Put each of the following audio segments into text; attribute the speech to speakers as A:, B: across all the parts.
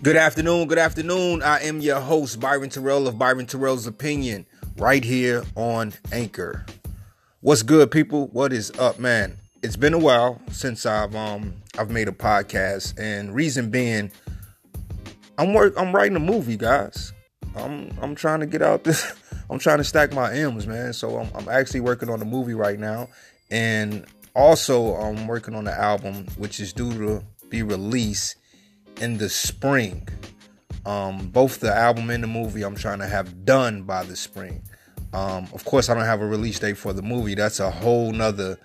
A: Good afternoon, good afternoon. I am your host, Byron Terrell of Byron Terrell's Opinion, right here on Anchor. What's good, people? What is up, man? It's been a while since I've um I've made a podcast, and reason being, I'm work I'm writing a movie, guys. I'm I'm trying to get out this. I'm trying to stack my M's, man. So I'm, I'm actually working on a movie right now, and also I'm working on the album, which is due to be released in the spring. Um, both the album and the movie I'm trying to have done by the spring. Um, of course, I don't have a release date for the movie. That's a whole nother.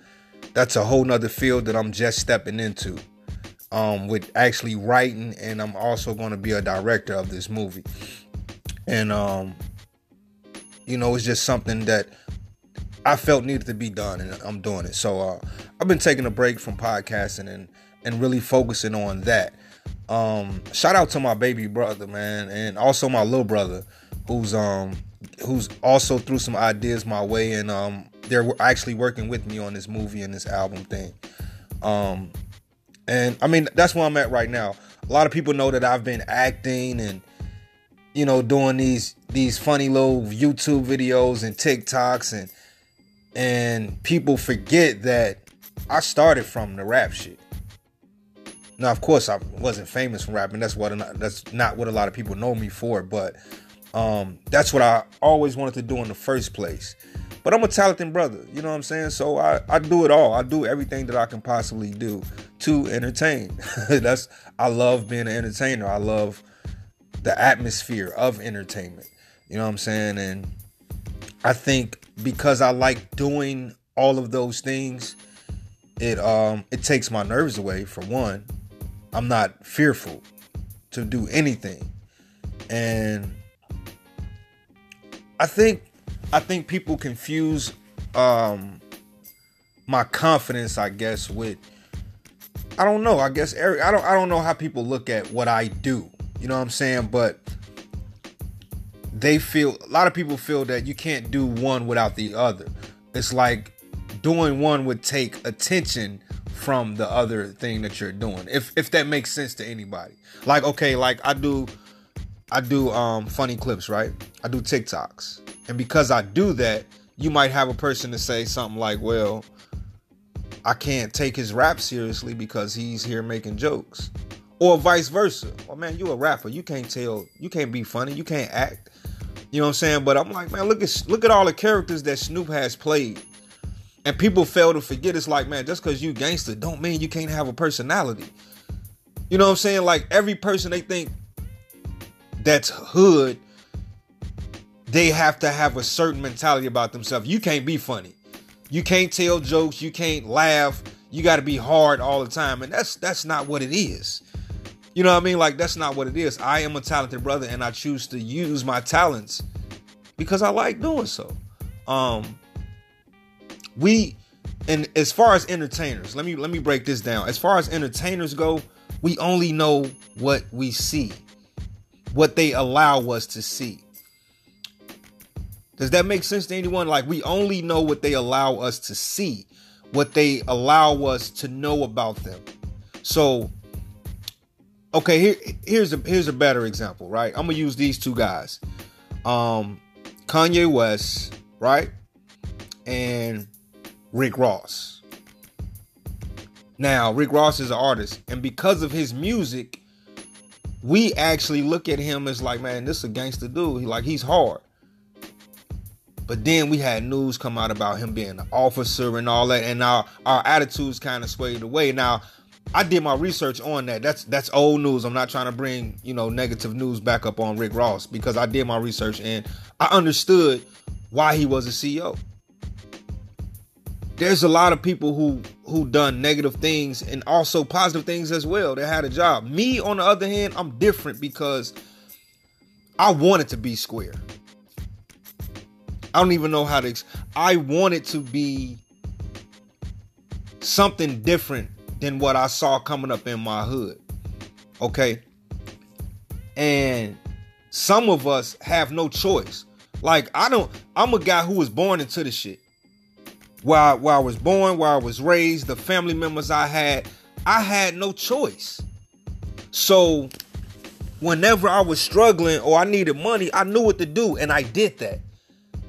A: That's a whole nother field that I'm just stepping into. Um, with actually writing, and I'm also going to be a director of this movie. And um, you know, it's just something that I felt needed to be done, and I'm doing it. So uh, I've been taking a break from podcasting and and really focusing on that. Um, shout out to my baby brother, man, and also my little brother, who's um who's also threw some ideas my way, and um they're actually working with me on this movie and this album thing. Um, and I mean that's where I'm at right now. A lot of people know that I've been acting and you know doing these these funny little YouTube videos and TikToks and and people forget that I started from the rap shit. Now, of course, I wasn't famous from rapping. That's what that's not what a lot of people know me for. But um, that's what I always wanted to do in the first place. But I'm a talented brother, you know what I'm saying? So I, I do it all. I do everything that I can possibly do to entertain. that's I love being an entertainer. I love the atmosphere of entertainment. You know what I'm saying? And I think because I like doing all of those things, it um it takes my nerves away for one I'm not fearful to do anything. And I think I think people confuse um my confidence, I guess, with I don't know. I guess Eric, I don't I don't know how people look at what I do. You know what I'm saying? But they feel a lot of people feel that you can't do one without the other. It's like doing one would take attention from the other thing that you're doing. If if that makes sense to anybody. Like okay, like I do I do um funny clips, right? I do TikToks. And because I do that, you might have a person to say something like, "Well, I can't take his rap seriously because he's here making jokes." Or vice versa. Well, man, you a rapper. You can't tell, you can't be funny, you can't act. You know what I'm saying? But I'm like, man, look at look at all the characters that Snoop has played and people fail to forget it's like, man, just because you gangster don't mean you can't have a personality. You know what I'm saying? Like every person they think that's hood, they have to have a certain mentality about themselves. You can't be funny. You can't tell jokes, you can't laugh. You got to be hard all the time and that's that's not what it is. You know what I mean? Like that's not what it is. I am a talented brother and I choose to use my talents because I like doing so. Um we and as far as entertainers, let me let me break this down. As far as entertainers go, we only know what we see. What they allow us to see. Does that make sense to anyone? Like we only know what they allow us to see, what they allow us to know about them. So okay, here here's a here's a better example, right? I'm gonna use these two guys. Um Kanye West, right? And Rick Ross. Now, Rick Ross is an artist, and because of his music, we actually look at him as like, man, this is a gangster dude. He like he's hard. But then we had news come out about him being an officer and all that, and our our attitudes kind of swayed away. Now, I did my research on that. That's that's old news. I'm not trying to bring you know negative news back up on Rick Ross because I did my research and I understood why he was a CEO there's a lot of people who who done negative things and also positive things as well. That had a job. Me on the other hand i'm different because i wanted to be square. I don't even know how to i wanted to be something different than what i saw coming up in my hood okay? And some of us have no choice. Like i don't i'm a guy who was born into the shit where I, where I was born, where I was raised, the family members I had, I had no choice. So whenever I was struggling or I needed money, I knew what to do and I did that.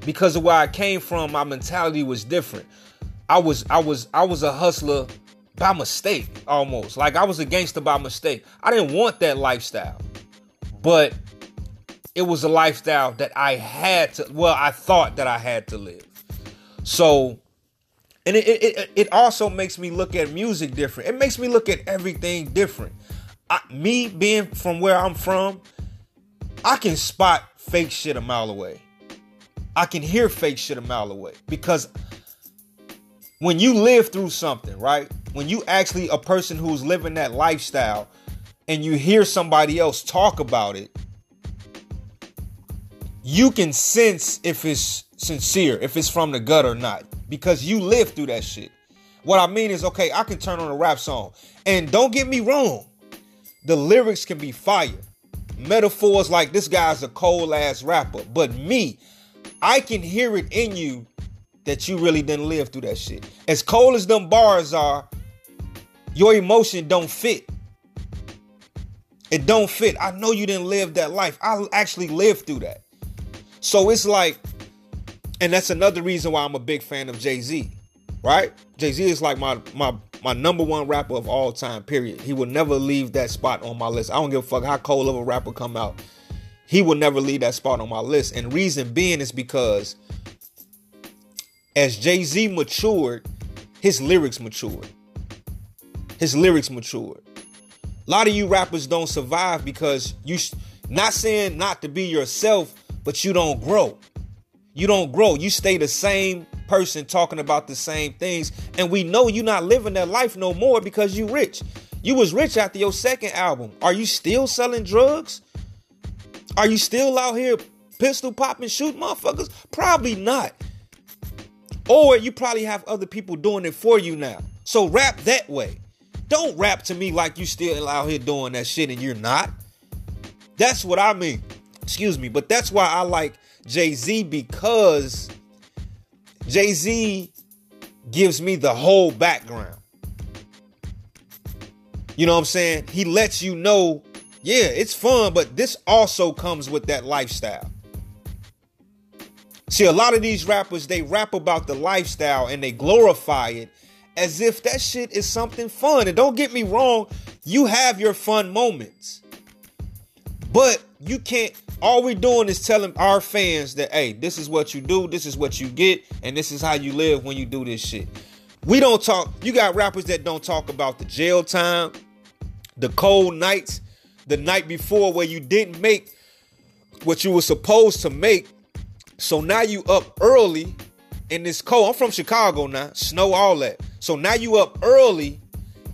A: Because of where I came from, my mentality was different. I was I was I was a hustler by mistake almost. Like I was a gangster by mistake. I didn't want that lifestyle. But it was a lifestyle that I had to well, I thought that I had to live. So and it, it, it also makes me look at music different. It makes me look at everything different. I, me being from where I'm from, I can spot fake shit a mile away. I can hear fake shit a mile away because when you live through something, right? When you actually a person who's living that lifestyle and you hear somebody else talk about it, you can sense if it's sincere, if it's from the gut or not because you lived through that shit. What I mean is, okay, I can turn on a rap song. And don't get me wrong, the lyrics can be fire. Metaphors like this guy's a cold ass rapper. But me, I can hear it in you that you really didn't live through that shit. As cold as them bars are, your emotion don't fit. It don't fit. I know you didn't live that life. I actually lived through that. So it's like and that's another reason why I'm a big fan of Jay Z, right? Jay Z is like my my my number one rapper of all time. Period. He will never leave that spot on my list. I don't give a fuck how cold of a rapper come out. He will never leave that spot on my list. And reason being is because as Jay Z matured, his lyrics matured. His lyrics matured. A lot of you rappers don't survive because you not saying not to be yourself, but you don't grow. You don't grow. You stay the same person talking about the same things. And we know you're not living that life no more because you rich. You was rich after your second album. Are you still selling drugs? Are you still out here pistol popping, shooting motherfuckers? Probably not. Or you probably have other people doing it for you now. So rap that way. Don't rap to me like you still out here doing that shit and you're not. That's what I mean. Excuse me. But that's why I like Jay Z because Jay Z gives me the whole background. You know what I'm saying? He lets you know, yeah, it's fun, but this also comes with that lifestyle. See, a lot of these rappers, they rap about the lifestyle and they glorify it as if that shit is something fun. And don't get me wrong, you have your fun moments. But you can't all we're doing is telling our fans that hey this is what you do this is what you get and this is how you live when you do this shit. We don't talk you got rappers that don't talk about the jail time the cold nights the night before where you didn't make what you were supposed to make. So now you up early in this cold. I'm from chicago now snow all that. So now you up early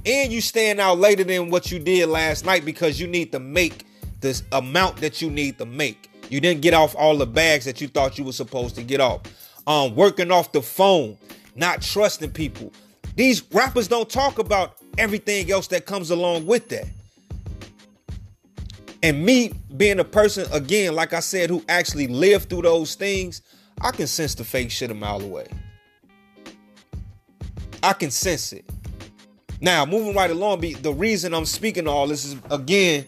A: and you staying out later than what you did last night because you need to make this amount that you need to make. You didn't get off all the bags that you thought you were supposed to get off. Um, working off the phone, not trusting people. These rappers don't talk about everything else that comes along with that. And me being a person, again, like I said, who actually lived through those things, I can sense the fake shit a mile away. I can sense it. Now, moving right along, the reason I'm speaking all this is again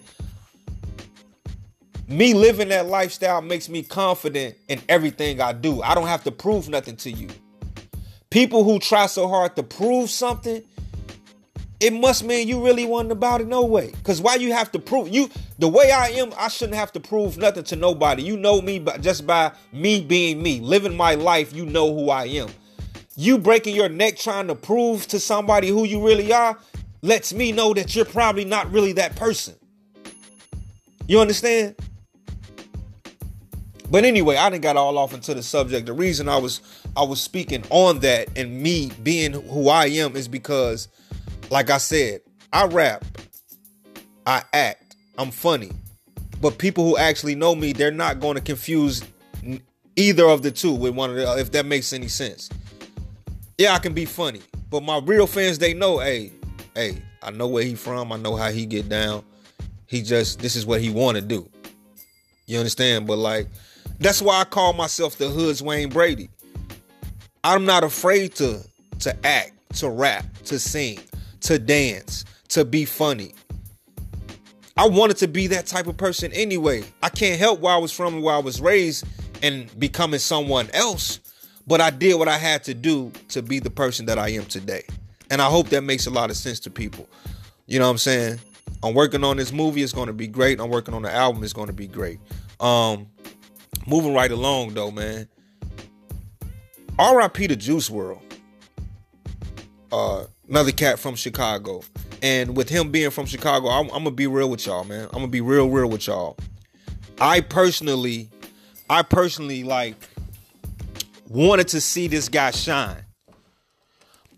A: me living that lifestyle makes me confident in everything I do. I don't have to prove nothing to you. People who try so hard to prove something, it must mean you really want about it no way. Cause why you have to prove you the way I am, I shouldn't have to prove nothing to nobody. You know me but just by me being me, living my life, you know who I am. You breaking your neck trying to prove to somebody who you really are lets me know that you're probably not really that person. You understand? But anyway, I didn't got all off into the subject. The reason I was I was speaking on that and me being who I am is because, like I said, I rap, I act, I'm funny. But people who actually know me, they're not going to confuse either of the two with one of the if that makes any sense. Yeah, I can be funny. But my real fans, they know, hey, hey, I know where he from, I know how he get down. He just this is what he want to do. You understand? But like that's why I call myself the hood's Wayne Brady. I'm not afraid to to act, to rap, to sing, to dance, to be funny. I wanted to be that type of person anyway. I can't help where I was from where I was raised and becoming someone else, but I did what I had to do to be the person that I am today. And I hope that makes a lot of sense to people. You know what I'm saying? I'm working on this movie, it's gonna be great. I'm working on the album, it's gonna be great. Um, moving right along though, man. R.I.P. to Juice WRLD. Uh, another cat from Chicago. And with him being from Chicago, I'm, I'm, gonna be real with y'all, man. I'm gonna be real, real with y'all. I personally, I personally like wanted to see this guy shine.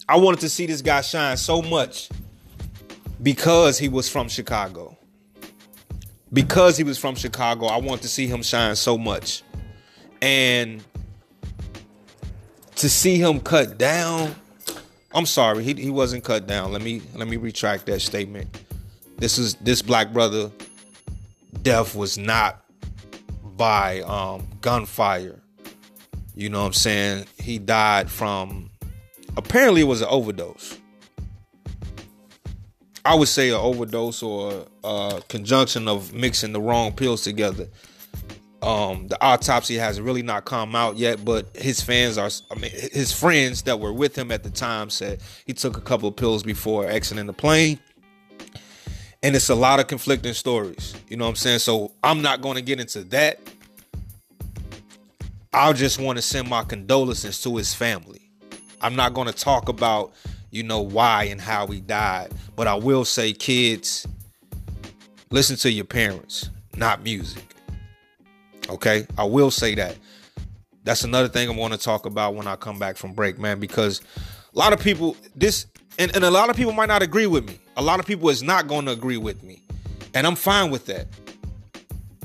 A: I wanted to see this guy shine so much because he was from Chicago. Because he was from Chicago, I want to see him shine so much. And to see him cut down, I'm sorry, he, he wasn't cut down. Let me let me retract that statement. This is this black brother death was not by um, gunfire. You know what I'm saying? He died from apparently it was an overdose. I would say an overdose or a conjunction of mixing the wrong pills together. Um, the autopsy has really not come out yet, but his fans are, I mean, his friends that were with him at the time said he took a couple of pills before exiting the plane. And it's a lot of conflicting stories. You know what I'm saying? So I'm not going to get into that. I just want to send my condolences to his family. I'm not going to talk about, you know, why and how he died, but I will say, kids, listen to your parents, not music. Okay? I will say that. That's another thing I want to talk about when I come back from break, man, because a lot of people, this, and, and a lot of people might not agree with me. A lot of people is not going to agree with me. And I'm fine with that.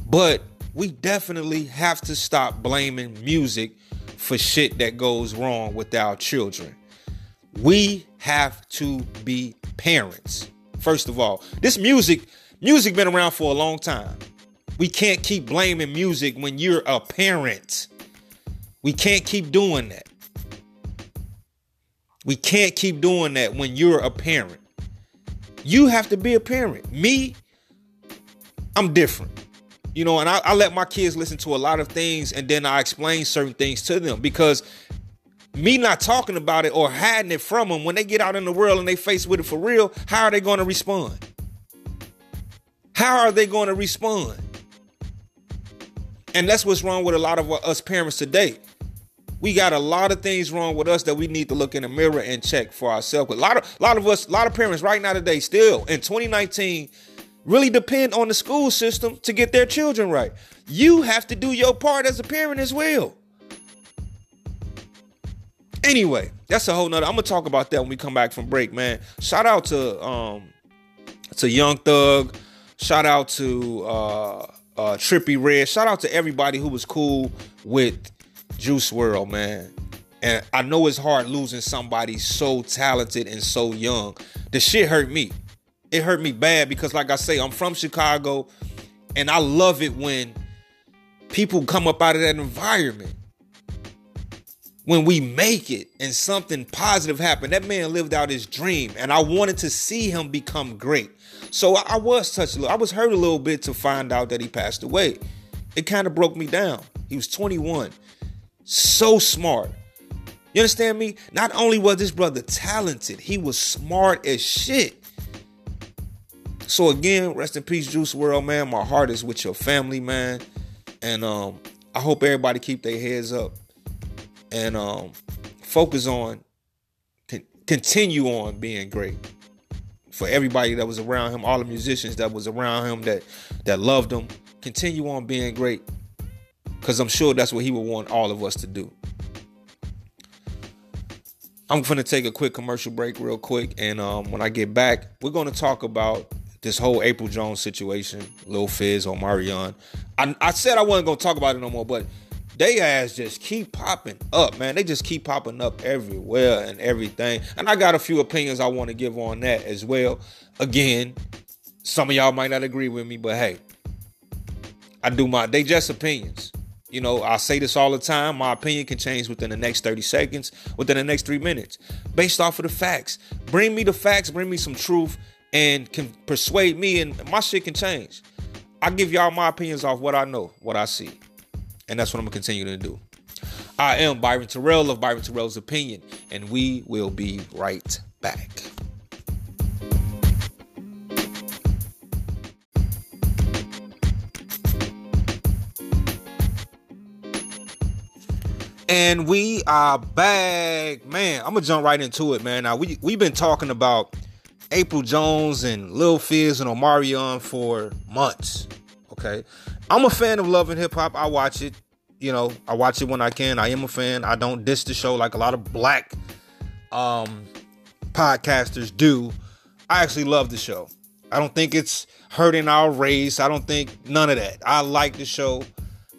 A: But we definitely have to stop blaming music for shit that goes wrong with our children. We have to be parents. First of all, this music, music been around for a long time. We can't keep blaming music when you're a parent. We can't keep doing that. We can't keep doing that when you're a parent. You have to be a parent. Me, I'm different you know, and I, I, let my kids listen to a lot of things and then I explain certain things to them because me not talking about it or hiding it from them, when they get out in the world and they face with it for real, how are they going to respond? How are they going to respond? And that's what's wrong with a lot of us parents today. We got a lot of things wrong with us that we need to look in the mirror and check for ourselves. A lot of a lot of us, a lot of parents right now today, still in 2019, really depend on the school system to get their children right. You have to do your part as a parent as well. Anyway, that's a whole nother. I'm gonna talk about that when we come back from break, man. Shout out to um to Young Thug. Shout out to uh uh Trippie Redd. Shout out to everybody who was cool with Juice WRLD, man. And I know it's hard losing somebody so talented and so young. The shit hurt me it hurt me bad because, like I say, I'm from Chicago, and I love it when people come up out of that environment. When we make it and something positive happen, that man lived out his dream, and I wanted to see him become great. So I, was touched. a little. I was hurt a little bit to find out that he passed away. It kind of broke me down. He was 21, so smart. You understand me? Not only was this brother talented, he was smart as shit. So again, rest in peace, Juice WRLD, man. My heart is with your family, man. And um, I hope everybody keep their heads up and um, focus on, continue on being great. For everybody that was around him, all the musicians that was around him that that loved him, continue on being great. Cause I'm sure that's what he would want all of us to do. I'm gonna take a quick commercial break real quick, and um, when I get back, we're gonna talk about this whole April Jones situation, Lil Fizz, Omarion. I, I said I wasn't gonna talk about it no more, but they ass just keep popping up, man. They just keep popping up everywhere and everything. And I got a few opinions I want to give on that as well. Again, some of y'all might not agree with me, but hey, I do my they just opinions. You know, I say this all the time. My opinion can change within the next 30 seconds, within the next three minutes, based off of the facts. Bring me the facts, bring me some truth, and can persuade me, and my shit can change. I give y'all my opinions off what I know, what I see. And that's what I'm gonna continue to do. I am Byron Terrell of Byron Terrell's Opinion, and we will be right back. And we are back. Man, I'm gonna jump right into it, man. Now we we've been talking about April Jones and Lil Fizz and Omarion for months. Okay. I'm a fan of love and hip hop. I watch it. You know, I watch it when I can. I am a fan. I don't diss the show like a lot of black um podcasters do. I actually love the show. I don't think it's hurting our race. I don't think none of that. I like the show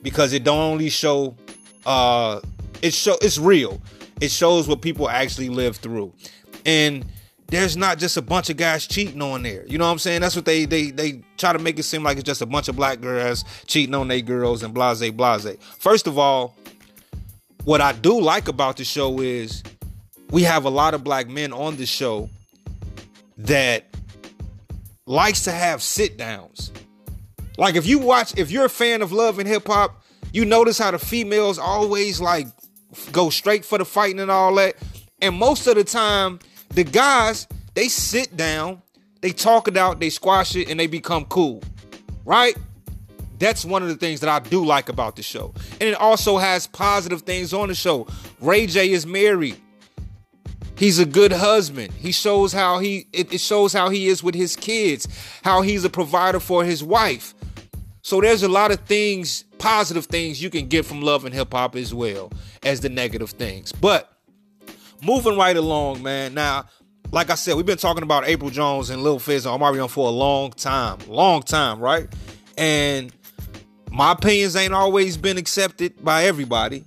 A: because it don't only show uh it show it's real. It shows what people actually live through. And there's not just a bunch of guys cheating on there. You know what I'm saying? That's what they they they try to make it seem like it's just a bunch of black girls cheating on their girls and blase blase. First of all, what I do like about the show is we have a lot of black men on the show that likes to have sit downs. Like if you watch, if you're a fan of love and hip hop, you notice how the females always like go straight for the fighting and all that. And most of the time, the guys, they sit down, they talk it out, they squash it, and they become cool. Right? That's one of the things that I do like about the show. And it also has positive things on the show. Ray J is married. He's a good husband. He shows how he it, shows how he is with his kids, how he's a provider for his wife. So there's a lot of things, positive things you can get from love and hip hop as well as the negative things. But moving right along, man. Now, like I said, we've been talking about April Jones and Lil Fizz and Omarion for a long time, long time, right? And my opinions ain't always been accepted by everybody.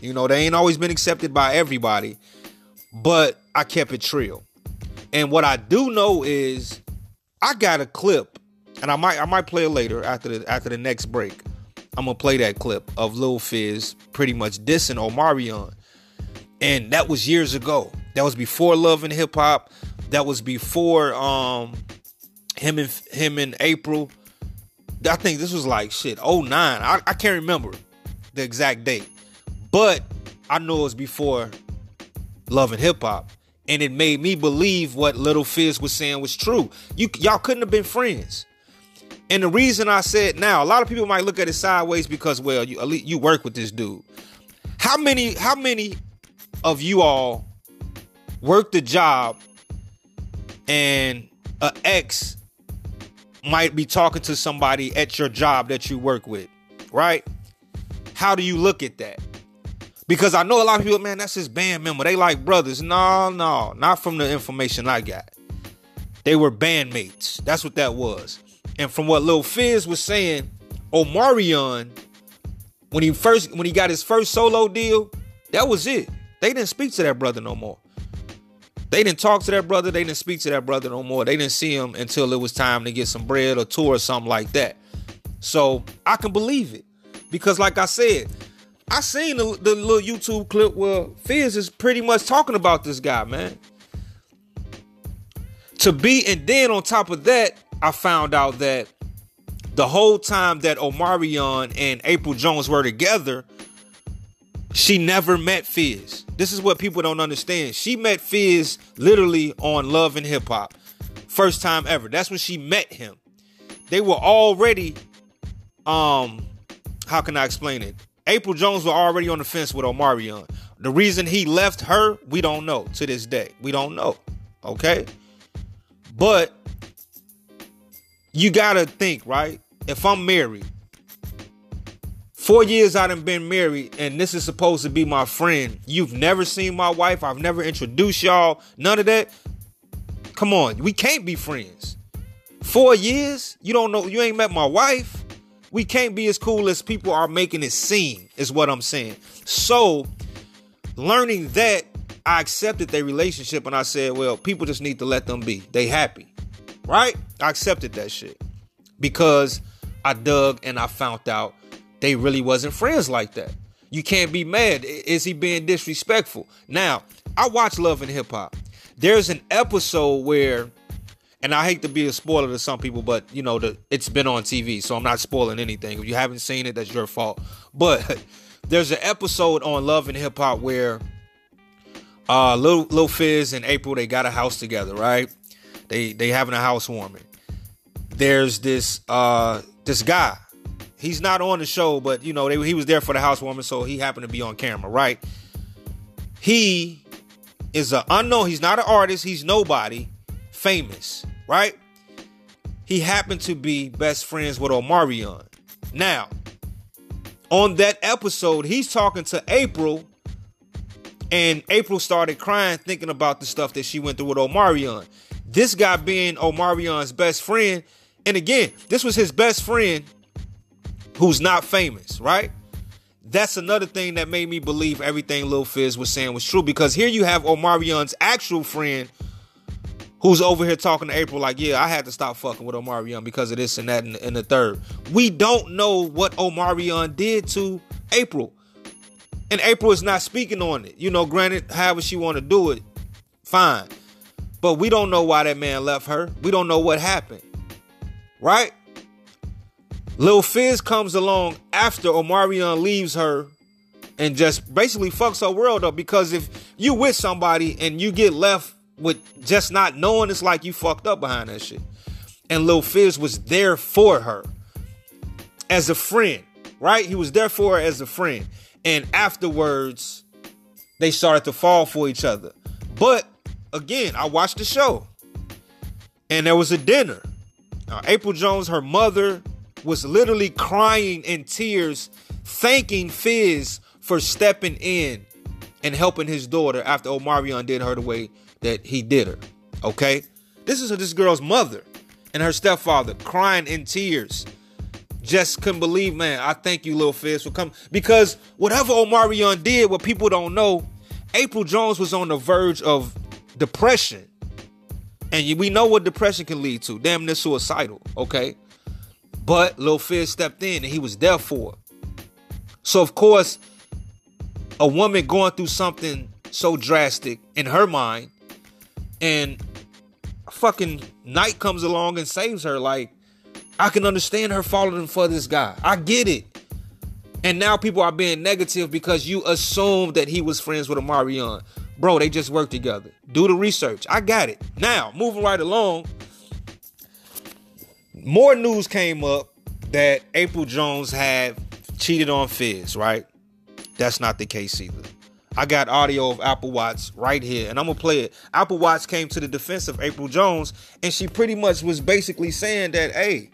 A: You know, they ain't always been accepted by everybody, but I kept it real. And what I do know is I got a clip, and I might I might play it later after the after the next break. I'm gonna play that clip of Lil Fizz pretty much dissing Omarion. And that was years ago. That was before Love and Hip Hop. That was before um him and him and Apryl. I think this was like shit, 09. I, I can't remember the exact date. But I know it was before Love and Hip Hop. And it made me believe what Little Fizz was saying was true. You y'all couldn't have been friends. And the reason I said now, a lot of people might look at it sideways because, well, you you work with this dude. How many how many of you all work the job and a ex might be talking to somebody at your job that you work with, right? How do you look at that? Because I know a lot of people, man, that's his band member. They like brothers. No, no, not from the information I got. They were bandmates. That's what that was. And from what Lil Fizz was saying, Omarion, when he first when he got his first solo deal, that was it. They didn't speak to that brother no more. They didn't talk to that brother. They didn't speak to that brother no more. They didn't see him until it was time to get some bread or tour or something like that. So I can believe it because, like I said, I seen the, the little YouTube clip where Fizz is pretty much talking about this guy, man. To be, and then on top of that, I found out that the whole time that Omarion and April Jones were together, she never met Fizz. This is what people don't understand. She met Fizz literally on Love and Hip Hop. First time ever. That's when she met him. They were already um how can I explain it? April Jones were already on the fence with Omarion. The reason he left her, we don't know to this day. We don't know. Okay? But you gotta think, right? If I'm married Four years I done been married, and this is supposed to be my friend. You've never seen my wife. I've never introduced y'all. None of that. Come on, we can't be friends. Four years? You don't know, you ain't met my wife. We can't be as cool as people are making it seem, is what I'm saying. So, learning that, I accepted their relationship and I said, well, people just need to let them be. They happy. Right? I accepted that shit. Because I dug and I found out they really wasn't friends like that. You can't be mad. Is he being disrespectful? Now, I watch Love and Hip Hop. There's an episode where and I hate to be a spoiler to some people, but you know, the it's been on TV, so I'm not spoiling anything. If you haven't seen it, that's your fault. But there's an episode on Love and Hip Hop where uh Lil, Lil Fizz and April they got a house together, right? They they having a housewarming. There's this uh this guy. He's not on the show, but you know, they, he was there for the housewarming, so he happened to be on camera, right? He is an unknown, he's not an artist, he's nobody famous, right? He happened to be best friends with Omarion. Now, on that episode, he's talking to April, and April started crying thinking about the stuff that she went through with Omarion. This guy being Omarion's best friend, and again, this was his best friend who's not famous, right? That's another thing that made me believe everything Lil Fizz was saying was true because here you have Omarion's actual friend who's over here talking to April like, yeah, I had to stop fucking with Omarion because of this and that and, the third. We don't know what Omarion did to April. And April is not speaking on it. You know, granted, however she want to do it, fine. But we don't know why that man left her. We don't know what happened. Right? Lil Fizz comes along after Omarion leaves her and just basically fucks her world up because if you with somebody and you get left with just not knowing it's like you fucked up behind that shit. And Lil Fizz was there for her as a friend, right? He was there for her as a friend. And afterwards, they started to fall for each other. But again, I watched the show and there was a dinner. Now, April Jones, her mother, was literally crying in tears, thanking Fizz for stepping in and helping his daughter after Omarion did her the way that he did her. Okay? This is this girl's mother and her stepfather crying in tears. Just couldn't believe, man. I thank you, Lil Fizz, for coming. Because whatever Omarion did, what people don't know, April Jones was on the verge of depression. And we know what depression can lead to. Damn near suicidal, okay? But Lil Fizz stepped in and he was there for her. So of course, a woman going through something so drastic in her mind and fucking Knight comes along and saves her. Like, I can understand her falling for this guy. I get it. And now people are being negative because you assume that he was friends with Omarion. Bro, they just work together. Do the research. I got it. Now, moving right along, more news came up that April Jones had cheated on Fizz, right? That's not the case either. I got audio of Apple Watts right here, and I'm gonna play it. Apple Watts came to the defense of April Jones, and she pretty much was basically saying that, hey,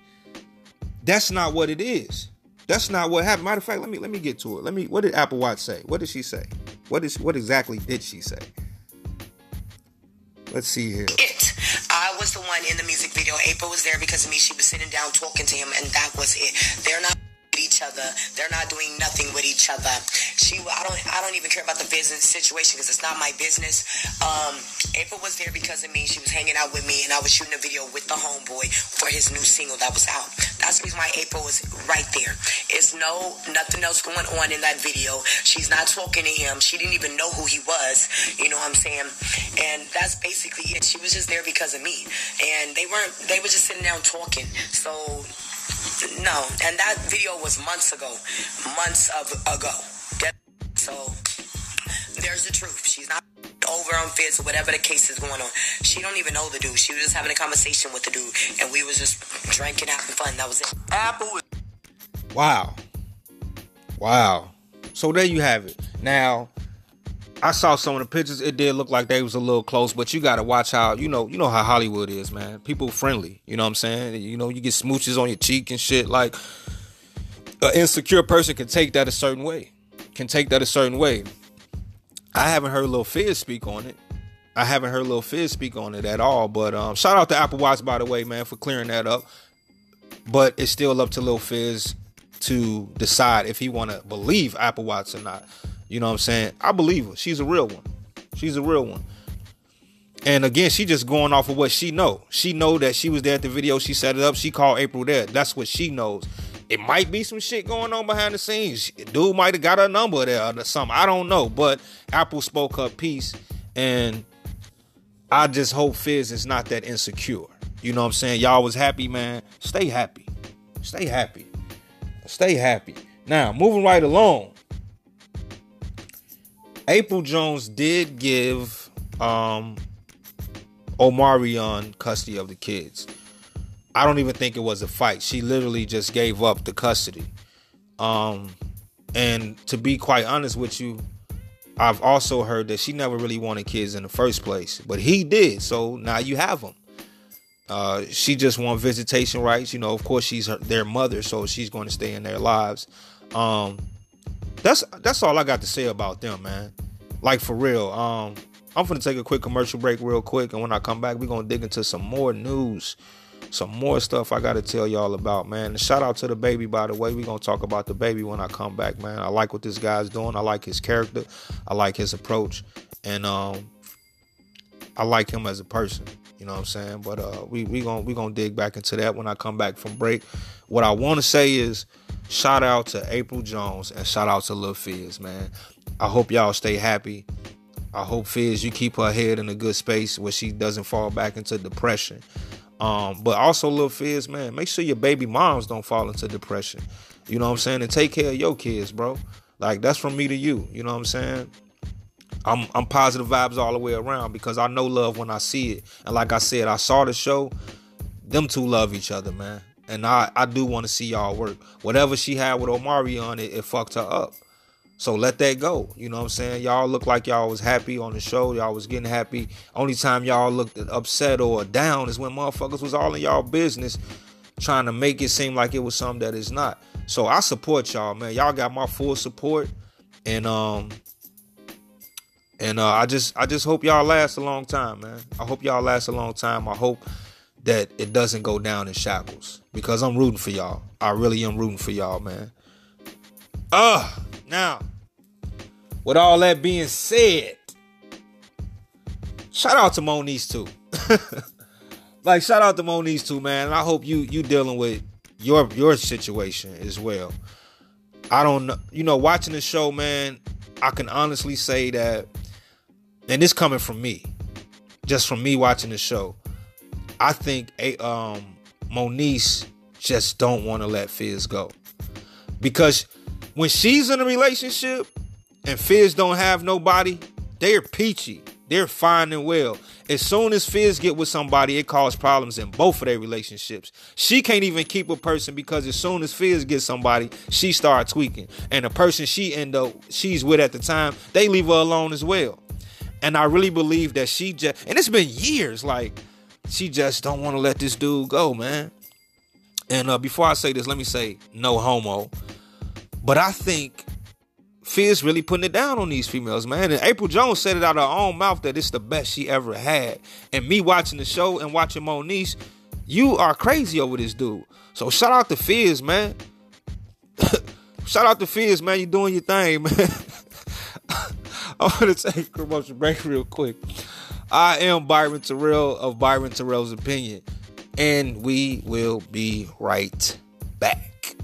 A: that's not what it is. That's not what happened. Matter of fact, let me let me get to it. Let me. What did Apple Watts say? What did she say? What is what exactly did she say? Let's see here.
B: Was the one in the music video. April was there because of me. She was sitting down talking to him, and that was it. They're not each other. They're not doing nothing with each other. She, I don't, I don't even care about the business situation because it's not my business. Um, April was there because of me. She was hanging out with me, and I was shooting a video with the homeboy for his new single that was out. That's the reason why April was right there. It's no nothing else going on in that video. She's not talking to him. She didn't even know who he was. You know what I'm saying? And that's basically it. She was just there because of me, and they weren't. They were just sitting down talking. So no, and that video was months ago, months of ago. So there's the truth. She's not over on Fizz or whatever the case is going on. She don't even know the dude. She was just having a conversation with the dude, and we was just drinking, having fun. That was it. Apple.
A: Wow. Wow. So there you have it. Now, I saw some of the pictures. It did look like they was a little close, but you got to watch how you know you know how Hollywood is, man. People friendly. You know what I'm saying? You know you get smooches on your cheek and shit. Like an insecure person can take that a certain way. Can take that a certain way. I haven't heard Lil Fizz speak on it. I haven't heard Lil Fizz speak on it at all. But um, shout out to Apple Watts by the way, man, for clearing that up. But it's still up to Lil Fizz to decide if he want to believe Apple Watts or not. You know what I'm saying? I believe her. She's a real one. She's a real one. And again, she just going off of what she know. She know that she was there at the video. She set it up. She called April there. That's what she knows. It might be some shit going on behind the scenes. Dude might have got a number there or something. I don't know. But Apple spoke her piece, and I just hope Fizz is not that insecure. You know what I'm saying? Y'all was happy, man. Stay happy. Stay happy. Stay happy. Now, moving right along. April Jones did give um Omarion custody of the kids. I don't even think it was a fight. She literally just gave up the custody. Um, and to be quite honest with you, I've also heard that she never really wanted kids in the first place, but he did. So now you have them. Uh, she just want visitation rights. You know, of course, she's her, their mother, so she's going to stay in their lives. Um, that's that's all I got to say about them, man. Like for real. Um, I'm gonna take a quick commercial break real quick, and when I come back, we're gonna dig into some more news, some more stuff I gotta tell y'all about, man. And shout out to DaBaby, by the way. We're gonna talk about DaBaby when I come back, man. I like what this guy's doing. I like his character. I like his approach, and um, I like him as a person. You know what I'm saying? But uh, we we gonna we gonna dig back into that when I come back from break. What I want to say is, shout out to April Jones and shout out to Lil Fizz, man. I hope y'all stay happy. I hope Fizz you keep her head in a good space where she doesn't fall back into depression. Um, but also Lil Fizz, man, make sure your baby moms don't fall into depression. You know what I'm saying? And take care of your kids, bro. Like that's from me to you. You know what I'm saying? I'm I'm positive vibes all the way around because I know love when I see it. And like I said, I saw the show. Them two love each other, man. And I, I do want to see y'all work. Whatever she had with Omarion it, it fucked her up. So let that go. You know what I'm saying? Y'all look like y'all was happy on the show. Y'all was getting happy. Only time y'all looked upset or down is when motherfuckers was all in y'all business trying to make it seem like it was something that is not. So I support y'all, man. Y'all got my full support. And um and uh, I just I just hope y'all last a long time, man. I hope y'all last a long time. I hope that it doesn't go down in shackles because I'm rooting for y'all. I really am rooting for y'all, man. Uh, now, with all that being said, shout out to Moniece too. like shout out to Moniece too, man. And I hope you you dealing with your your situation as well. I don't know, you know, watching the show, man. I can honestly say that, and this coming from me, just from me watching the show. I think a um Moniece just don't want to let Fizz go because when she's in a relationship and Fizz don't have nobody, they're peachy. They're fine and well. As soon as Fizz get with somebody, it causes problems in both of their relationships. She can't even keep a person because as soon as Fizz gets somebody, she start tweaking. And the person she end up she's with at the time, they leave her alone as well. And I really believe that she just and it's been years, like she just don't want to let this dude go, man. And uh, before I say this, let me say no homo. But I think Fizz really putting it down on these females, man. And April Jones said it out of her own mouth that it's the best she ever had. And me watching the show and watching Moniece, you are crazy over this dude. So shout out to Fizz, man. shout out to Fizz, man. You doing your thing, man. I want to take a commercial break real quick. I am Byron Terrell of Byron Terrell's Opinion, and we will be right back.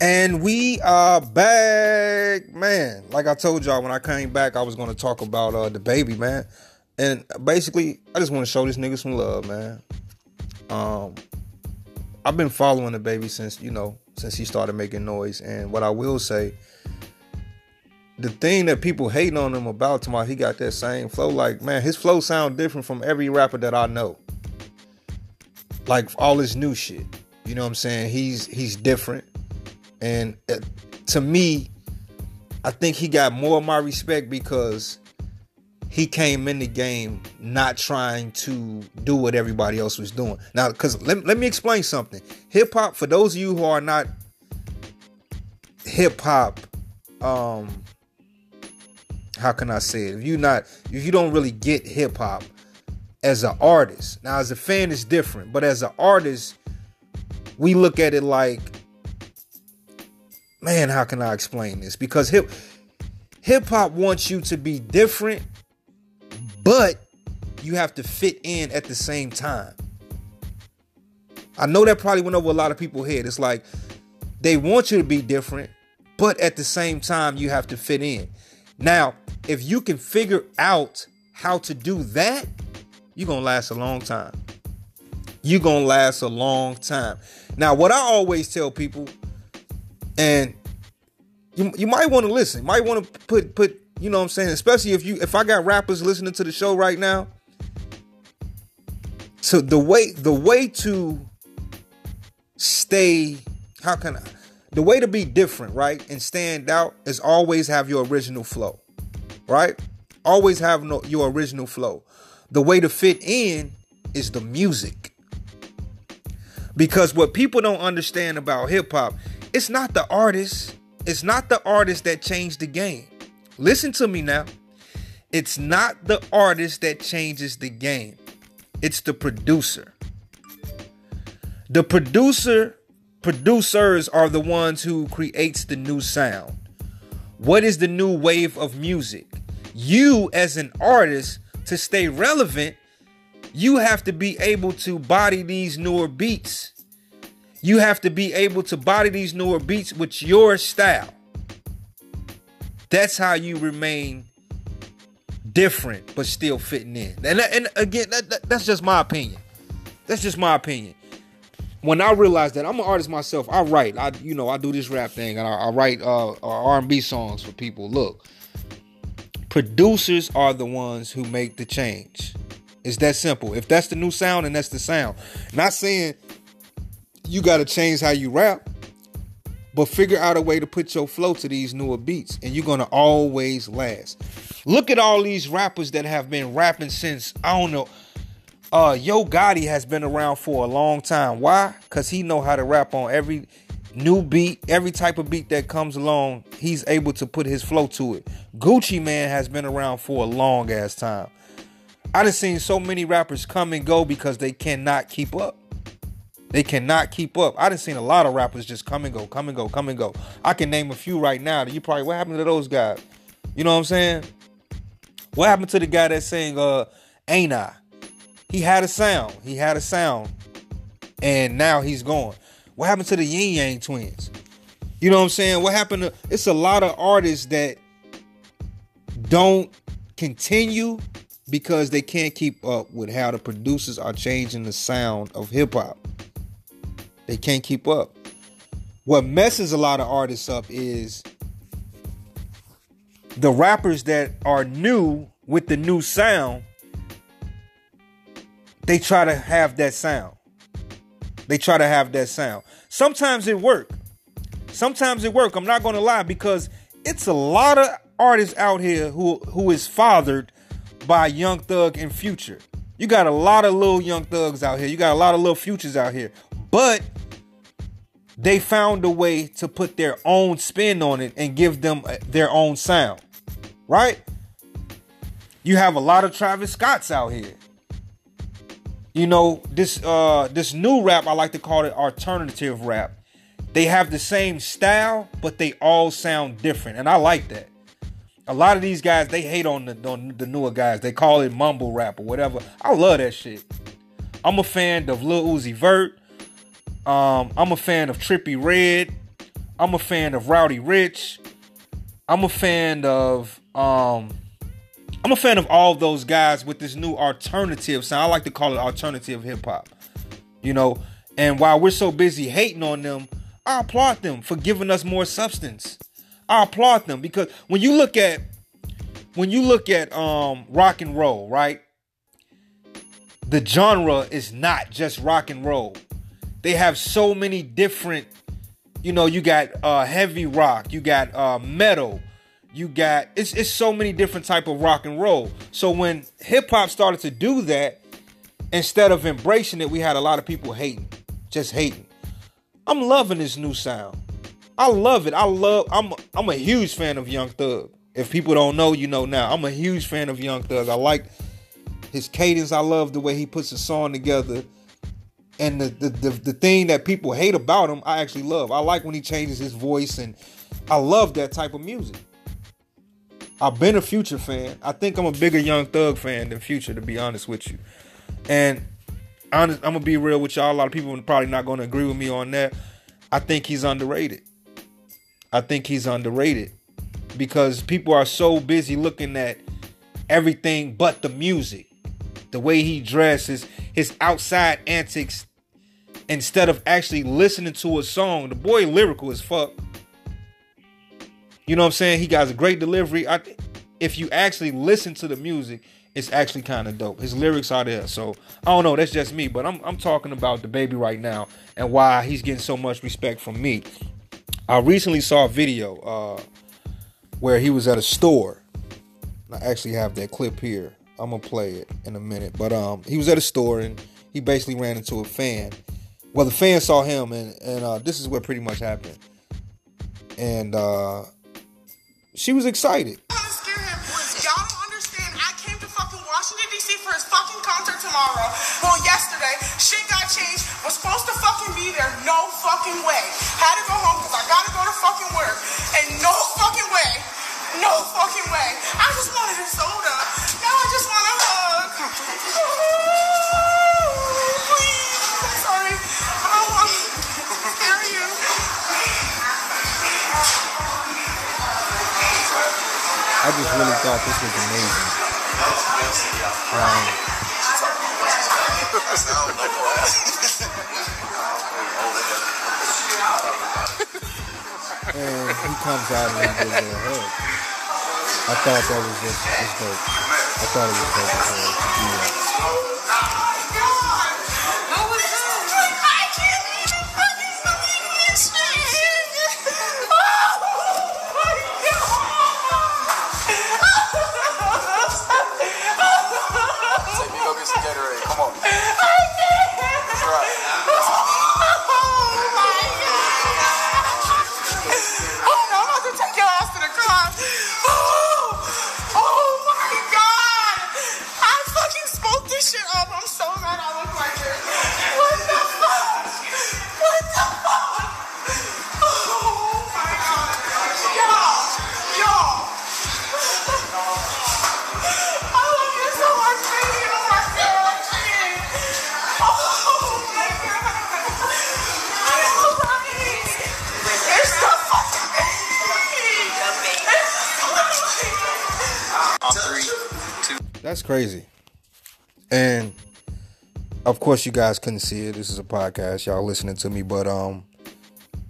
A: And we are back, man. Like I told y'all when I came back, I was going to talk about uh, DaBaby, man. And basically, I just want to show this nigga some love, man. Um, I've been following DaBaby since you know since he started making noise. And what I will say, the thing that people hating on him about tomorrow, he got that same flow. Like man, his flow sound different from every rapper that I know. Like all his new shit, you know what I'm saying? He's he's different. And uh, to me, I think he got more of my respect because he came in the game not trying to do what everybody else was doing. Now, because let, let me explain something. Hip hop, for those of you who are not hip hop, um, how can I say it? If you not, if you don't really get hip hop as an artist, now as a fan, it's different. But as an artist, we look at it like man, how can I explain this? Because hip hip hop wants you to be different, but you have to fit in at the same time. I know that probably went over a lot of people's head. It's like They want you to be different, but at the same time, you have to fit in. Now, if you can figure out how to do that, you're going to last a long time. You're going to last a long time. Now, what I always tell people, and you, you might want to listen, might want to put, put, you know what I'm saying? Especially if you, if I got rappers listening to the show right now. So the way, the way to stay, how can I, the way to be different, right? And stand out is always have your original flow, right? Always have no, your original flow. The way to fit in is the music. Because what people don't understand about hip hop, it's not the artist, it's not the artist that changed the game. Listen to me now. It's not the artist that changes the game. It's the producer. The producer producers are the ones who creates the new sound. What is the new wave of music? You as an artist to stay relevant, you have to be able to body these newer beats. You have to be able to body these newer beats with your style. That's how you remain different but still fitting in. And, and again, that, that, that's just my opinion. That's just my opinion when I realized that I'm an artist myself, I write. I you know I do this rap thing and I, I write uh, uh R&B songs for people. Look, producers are the ones who make the change. It's that simple. If that's the new sound, and that's the sound. Not saying you got to change how you rap, but figure out a way to put your flow to these newer beats, and you're gonna always last. Look at all these rappers that have been rapping since I don't know uh, Yo Gotti has been around for a long time. Why? Cause he know how to rap on every new beat, every type of beat that comes along. He's able to put his flow to it. Gucci Mane has been around for a long ass time. I done seen so many rappers come and go because they cannot keep up. They cannot keep up. I done seen a lot of rappers just come and go, come and go, come and go. I can name a few right now that you probably what happened to those guys? You know what I'm saying? What happened to the guy that saying uh ain't I? He had a sound. He had a sound. And now he's gone. What happened to the Ying Yang twins? You know what I'm saying? What happened to it's a lot of artists that don't continue because they can't keep up with how the producers are changing the sound of hip hop. They can't keep up. What messes a lot of artists up is the rappers that are new with the new sound they try to have that sound. They try to have that sound. Sometimes it work. Sometimes it work. I'm not gonna lie because it's a lot of artists out here who who is fathered by Young Thug and Future. You got a lot of little Young Thugs out here. You got a lot of little Futures out here. But they found a way to put their own spin on it and give them uh, their own sound. Right? You have a lot of Travis Scotts out here. You know this uh this new rap i like to call it alternative rap. They have the same style but they all sound different and i like that. A lot of these guys they hate on the on the newer guys. They call it mumble rap or whatever. I love that shit. I'm a fan of lil uzi vert um i'm a fan of Trippie Redd. i'm a fan of Roddy Ricch i'm a fan of um I'm a fan of all of those guys with this new alternative sound. I like to call it alternative hip hop. You know, and while we're so busy hating on them, I applaud them for giving us more substance. I applaud them because when you look at when you look at um rock and roll, right? The genre is not just rock and roll. They have so many different, you know, you got uh heavy rock, you got uh metal, you got it's it's so many different type of rock and roll. So when hip hop started to do that, instead of embracing it, we had a lot of people hating, just hating. I'm loving this new sound. I love it. I love. I'm I'm a huge fan of Young Thug. If people don't know, you know now. I'm a huge fan of Young Thug. I like his cadence. I love the way he puts a song together. And the, the the the thing that people hate about him, I actually love. I like when he changes his voice, and I love that type of music. I've been a Future fan. I think I'm a bigger Young Thug fan than Future, to be honest with you. And honest, I'm gonna be real with y'all. A lot of people are probably not gonna agree with me on that. I think he's underrated. I think he's underrated because people are so busy looking at everything but the music, the way he dresses, his outside antics, instead of actually listening to a song. The boy lyrical as fuck. You know what I'm saying? He got a great delivery. I, if you actually listen to the music, it's actually kind of dope. His lyrics are there. So I don't know, that's just me, but I'm I'm talking about DaBaby right now and why he's getting so much respect from me. I recently saw a video uh, where he was at a store. I actually have that clip here. I'm gonna play it in a minute. But um, he was at a store and he basically ran into a fan. Well, the fan saw him, and and uh, this is what pretty much happened. And uh, she was excited.
C: tomorrow. Well, yesterday, shit got changed. Was supposed to fucking be there. No fucking way. Had to go home because I gotta go to fucking work. And no fucking way. No fucking way. I just wanted.
A: Thought this was amazing. And he comes out and he gives a hug. I thought that was just, just dope. I thought it was dope crazy. And of course you guys couldn't see it. This is a podcast. Y'all listening to me, but um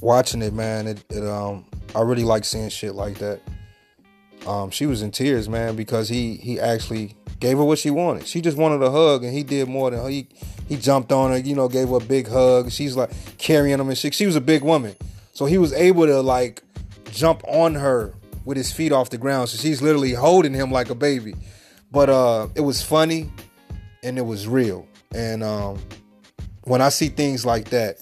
A: watching it, man, it, it um I really like seeing shit like that. Um she was in tears, man, because he he actually gave her what she wanted. She just wanted a hug and he did more than he he jumped on her, you know, gave her a big hug. She's like carrying him and shit. She was a big woman. So he was able to like jump on her with his feet off the ground. So she's literally holding him like a baby. But uh, it was funny and it was real. And um, when I see things like that,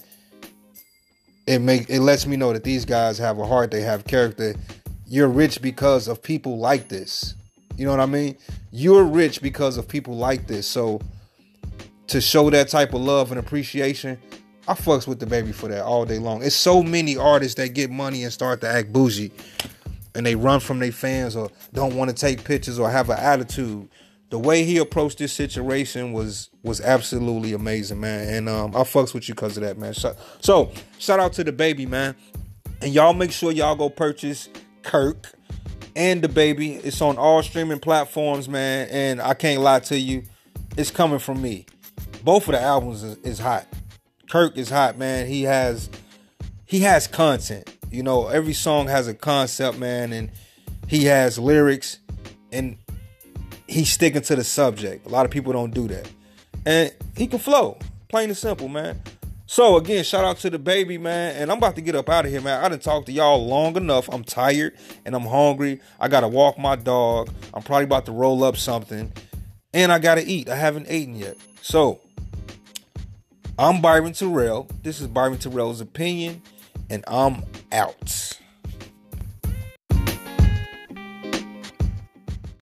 A: it make it lets me know that these guys have a heart, they have character. You're rich because of people like this. You know what I mean? You're rich because of people like this. So to show that type of love and appreciation, I fucks with DaBaby for that all day long. It's so many artists that get money and start to act bougie and they run from their fans or don't want to take pictures or have an attitude. The way he approached this situation was was absolutely amazing, man. And um, I fucks with you because of that, man. So, so shout out to DaBaby, man. And y'all make sure y'all go purchase Kirk and the baby. It's on all streaming platforms, man. And I can't lie to you, it's coming from me. Both of the albums is, is hot. Kirk is hot, man. He has he has content. You know, every song has a concept, man, and he has lyrics and he's sticking to the subject. A lot of people don't do that. And he can flow. Plain and simple, man. So again, shout out to DaBaby, man. And I'm about to get up out of here, man. I didn't talk to y'all long enough. I'm tired and I'm hungry. I gotta walk my dog. I'm probably about to roll up something. And I gotta eat. I haven't eaten yet. So I'm Byron Terrell. This is Byron Terrell's opinion and I'm out.